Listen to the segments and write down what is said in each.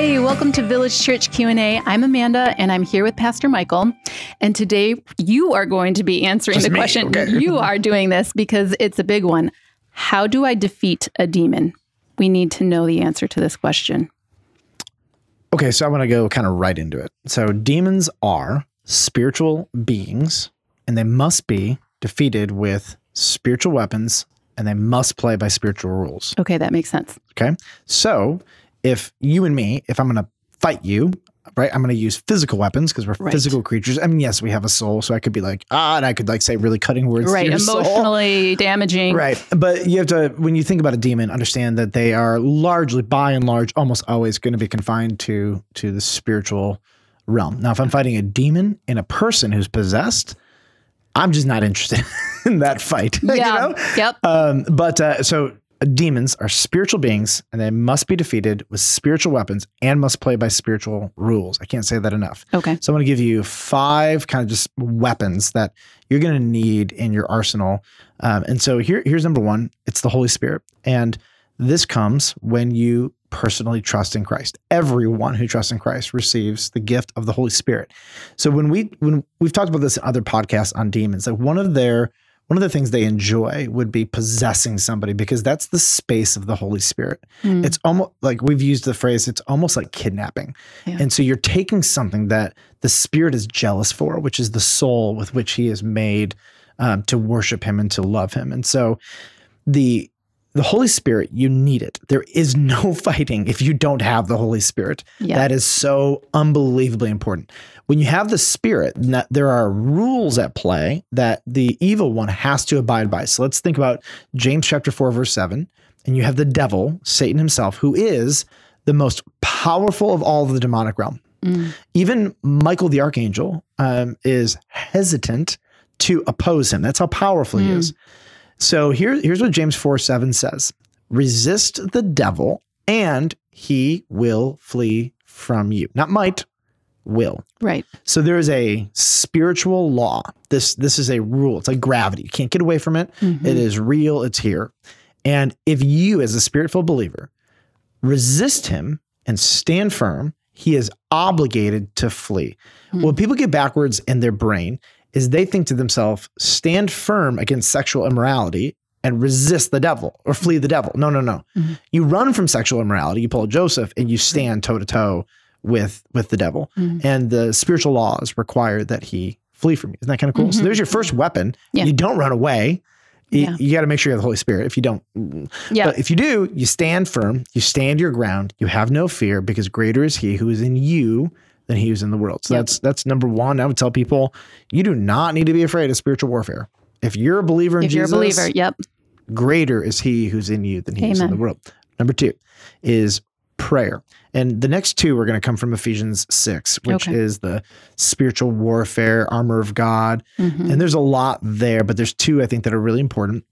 Hey, welcome to Village Church Q&A. I'm Amanda and I'm here with Pastor Michael. And today you are going to be answering Just the me, question. okay. You are doing this because it's a big one. How do I defeat a demon? We need to know the answer to this question. Okay, so I'm going to go kind of right into it. So, demons are spiritual beings, and they must be defeated with spiritual weapons, and they must play by spiritual rules. Okay, that makes sense. Okay, so if you and me, if I'm going to fight you, right, I'm going to use physical weapons because we're Right. physical creatures. I mean, yes, we have a soul, so I could be like, ah, and I could like say really cutting words, Right, your soul. emotionally damaging. Right. But you have to, when you think about a demon, understand that they are largely, by and large, almost always going to be confined to to the spiritual realm. Now, if I'm fighting a demon in a person who's possessed, I'm just not interested in that fight. you Yeah. know? Yep. Um, but uh, so demons are spiritual beings and they must be defeated with spiritual weapons and must play by spiritual rules. I can't say that enough. Okay. So I'm going to give you five kind of just weapons that you're going to need in your arsenal. Um, and so here, here's number one. It's the Holy Spirit, and this comes when you personally trust in Christ. Everyone who trusts in Christ receives the gift of the Holy Spirit. So when we when we've talked about this in other podcasts on demons, like one of their one of the things they enjoy would be possessing somebody because that's the space of the Holy Spirit. Mm. It's almost like we've used the phrase, it's almost like kidnapping. Yeah. And so you're taking something that the spirit is jealous for, which is the soul with which he is made um, to worship him and to love him. And so the the Holy Spirit, you need it. There is no fighting if you don't have the Holy Spirit. Yeah. That is so unbelievably important. When you have the Spirit, there are rules at play that the evil one has to abide by. So let's think about James chapter 4, verse 7. And you have the devil, Satan himself, who is the most powerful of all of the demonic realm. Mm. Even Michael the archangel um, is hesitant to oppose him. That's how powerful he Mm. is. So here, here's what James 4 7 says Resist the devil, and he will flee from you. Not might, will. Right. So there is a spiritual law. This this is a rule. It's like gravity. You can't get away from it. Mhm. It is real. It's here. And if you, as a spirit-filled believer, resist him and stand firm, he is obligated to flee. Hmm. What people get backwards in their brain is they think to themselves, stand firm against sexual immorality and resist the devil or flee the devil. No, no, no. Mhm. You run from sexual immorality, you pull a Joseph, and you stand toe to toe with with the devil. Mhm. And the spiritual laws require that he flee from you. Isn't that kind of cool? So Mhm. there's your first weapon. Yeah. You don't run away. You, Yeah. you got to make sure you have the Holy Spirit. If you don't, Yeah. but if you do, you stand firm, you stand your ground, you have no fear because greater is he who is in you than he who's in the world. So Yep. that's that's number one. I would tell people you do not need to be afraid of spiritual warfare. If you're a believer in if you're a believer, yep. greater is he who's in you than he is in the world. Number two is prayer. And the next two are going to come from Ephesians 6, which Okay. is the spiritual warfare, armor of God. Mhm. And there's a lot there, but there's two I think that are really important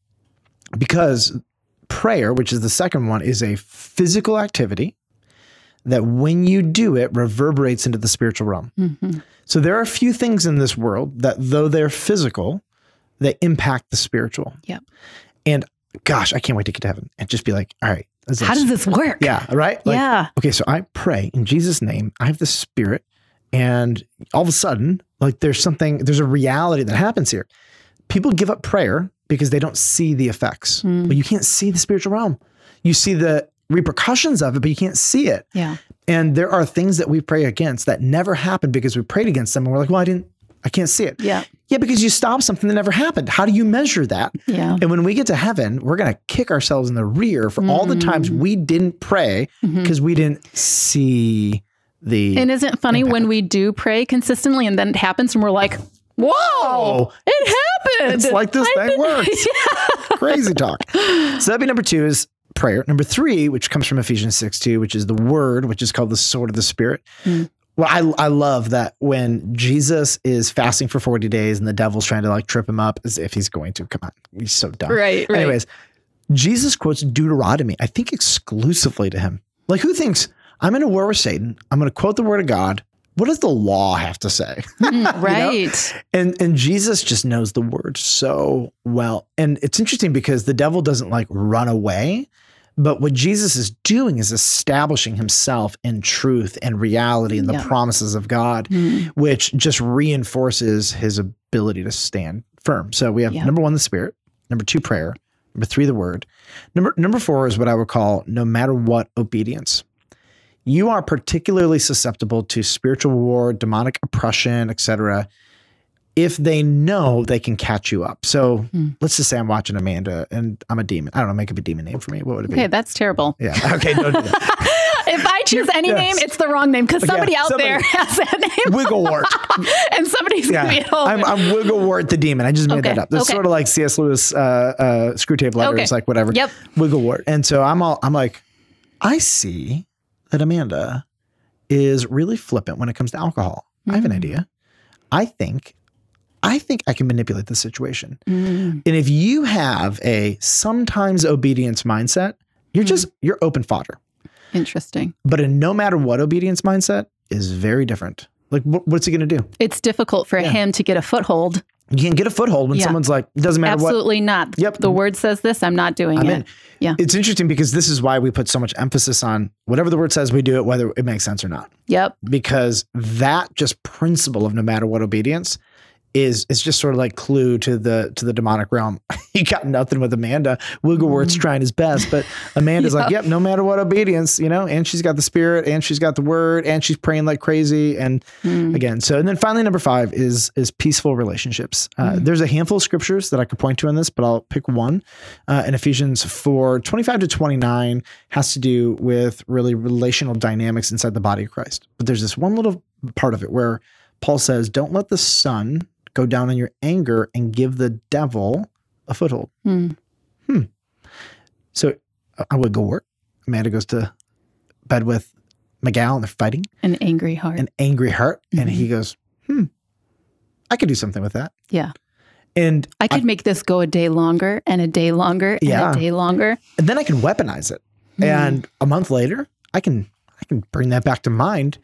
because prayer, which is the second one, is a physical activity that when you do it reverberates into the spiritual realm. Mhm. So there are a few things in this world that though they're physical, they impact the spiritual. Yep. And gosh, I can't wait to get to heaven and just be like, all right, How does this work? yeah, right? Like, yeah. Okay, so I pray in Jesus' name. I have the spirit, and all of a sudden, like there's something, there's a reality that happens here. People give up prayer because they don't see the effects. Mm. But you can't see the spiritual realm. You see the repercussions of it, but you can't see it. Yeah. And there are things that we pray against that never happened because we prayed against them and we're like, well, I didn't, I can't see it. Yeah. Yeah, because you stopped something that never happened. How do you measure that? Yeah. And when we get to heaven, we're going to kick ourselves in the rear for all the times Mm. we didn't pray because we didn't see the. And isn't it funny impact. when we do pray consistently and then it happens and we're like, whoa, it happened. it's like this I thing works. Crazy talk. So that'd be number two is prayer. Number three, which comes from Ephesians 6 2, which is the word, which is called the sword of the spirit. Mm. Well, I, I love that when Jesus is fasting for 40 days and the devil's trying to like trip him up as if he's going to. Come on. He's so dumb. Right, right. Anyways, Jesus quotes Deuteronomy, I think exclusively to him. Like, who thinks I'm in a war with Satan? I'm going to quote the word of God. What does the law have to say? Mm, right. And and Jesus just knows the word so well. And it's interesting because the devil doesn't like run away, But what Jesus is doing is establishing himself in truth and reality and the Yeah. promises of God, Mm. which just reinforces his ability to stand firm. So we have Yeah. number one, the spirit, number two, prayer, number three, the word. Number number four is what I would call no matter what obedience. You are particularly susceptible to spiritual war, demonic oppression, etc. If they know they can catch you up. So Hmm. let's just say I'm watching Amanda and I'm a demon. I don't know, make up a demon name for me. What would it be? Okay, that's terrible. Yeah. Okay. Don't do that. if I choose any Yes. name, it's the wrong name because Yeah, somebody out somebody- there has that name, Wigglewort. and somebody's gonna be Yeah. at home. I'm, I'm Wigglewort the demon. I just made Okay, that up. It's okay. sort of like C.S. Lewis, uh, uh, Screwtape Letters, Okay. like whatever. Yep. Wigglewort. And so I'm all, I'm like, I see that Amanda is really flippant when it comes to alcohol. I have an Mm. idea. I think, I think I can manipulate the situation. Mm. And if you have a sometimes obedience mindset, you're Mm. just, you're open fodder. Interesting. But a no matter what obedience mindset is very different. Like, what, what's he going to do? It's difficult for Yeah. him to get a foothold. You can get a foothold when Yeah. someone's like, doesn't matter what. Absolutely not. Yep. The word says this. I'm not doing I'm it. in. Yeah. It's interesting because this is why we put so much emphasis on whatever the word says, we do it, whether it makes sense or not. Yep. Because that just principle of no matter what obedience is is just sort of like clue to the to the demonic realm. he got nothing with Amanda. Wiggleworth's trying his best, but Amanda's like, Mm. Yep. yep, no matter what obedience, you know, and she's got the spirit and she's got the word and she's praying like crazy. And Mm. again, so and then finally number five is is peaceful relationships. Uh, Mm. There's a handful of scriptures that I could point to on this, but I'll pick one. Uh, in Ephesians 4, 25 to 29 has to do with really relational dynamics inside the body of Christ. But there's this one little part of it where Paul says, Don't let the sun go down in your anger and give the devil a foothold. Mm. So uh, I would go work. Amanda goes to bed with Miguel and they're fighting, An angry heart. an angry heart. And Mhm. he goes, Hmm, I could do something with that. yeah. And I could make this go a day longer and a day longer and Yeah. a day longer. and then I can weaponize it. Hmm. And a month later, I can I can bring that back to mind,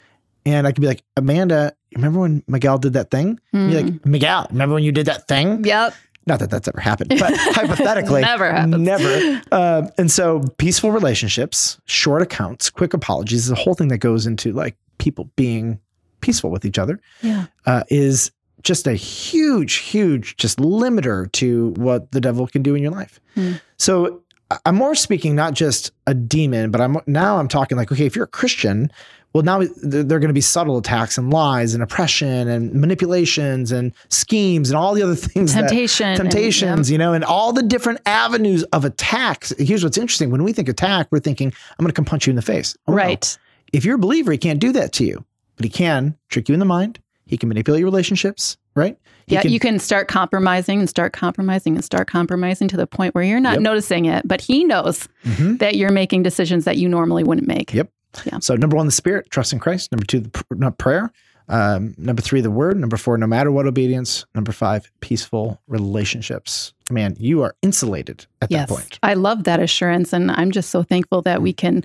and I can be like, Amanda, remember when Miguel did that thing? Mm. You're like, Miguel, remember when you did that thing? Yep. Not that that's ever happened, but hypothetically, Never happens. Never. Um, and so, peaceful relationships, short accounts, quick apologies, the whole thing that goes into like people being peaceful with each other Yeah. uh, is just a huge, huge just limiter to what the devil can do in your life. Hmm. So I'm more speaking not just a demon, but I'm now I'm talking like, okay, if you're a Christian, well, now there are going to be subtle attacks and lies and oppression and manipulations and schemes and all the other things. that- Temptation. and- temptations, you know, and all the different avenues of attacks. Here's what's interesting: when we think attack, we're thinking, "I'm going to come punch you in the face." Oh, no. Right. If you're a believer, he can't do that to you, but he can trick you in the mind. He can manipulate your relationships, right? He yeah, can- you can start compromising and start compromising and start compromising to the point where you're not Yep. noticing it, but he knows Mhm. that you're making decisions that you normally wouldn't make. Yep. Yeah. So number one, the spirit, trust in Christ. Number two, the pr- not prayer. Um, number three, the word. Number four, no matter what obedience. Number five, peaceful relationships. Man, you are insulated at Yes. that point. I love that assurance. And I'm just so thankful that we can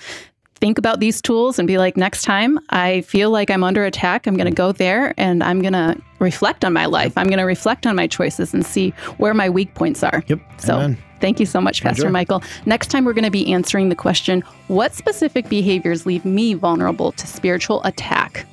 think about these tools and be like, next time I feel like I'm under attack, I'm going to go there and I'm going to reflect on my life. I'm going to reflect on my choices and see where my weak points are. Yep. So Amen. Thank you so much, Pastor Enjoy. Michael. Next time, we're going to be answering the question what specific behaviors leave me vulnerable to spiritual attack?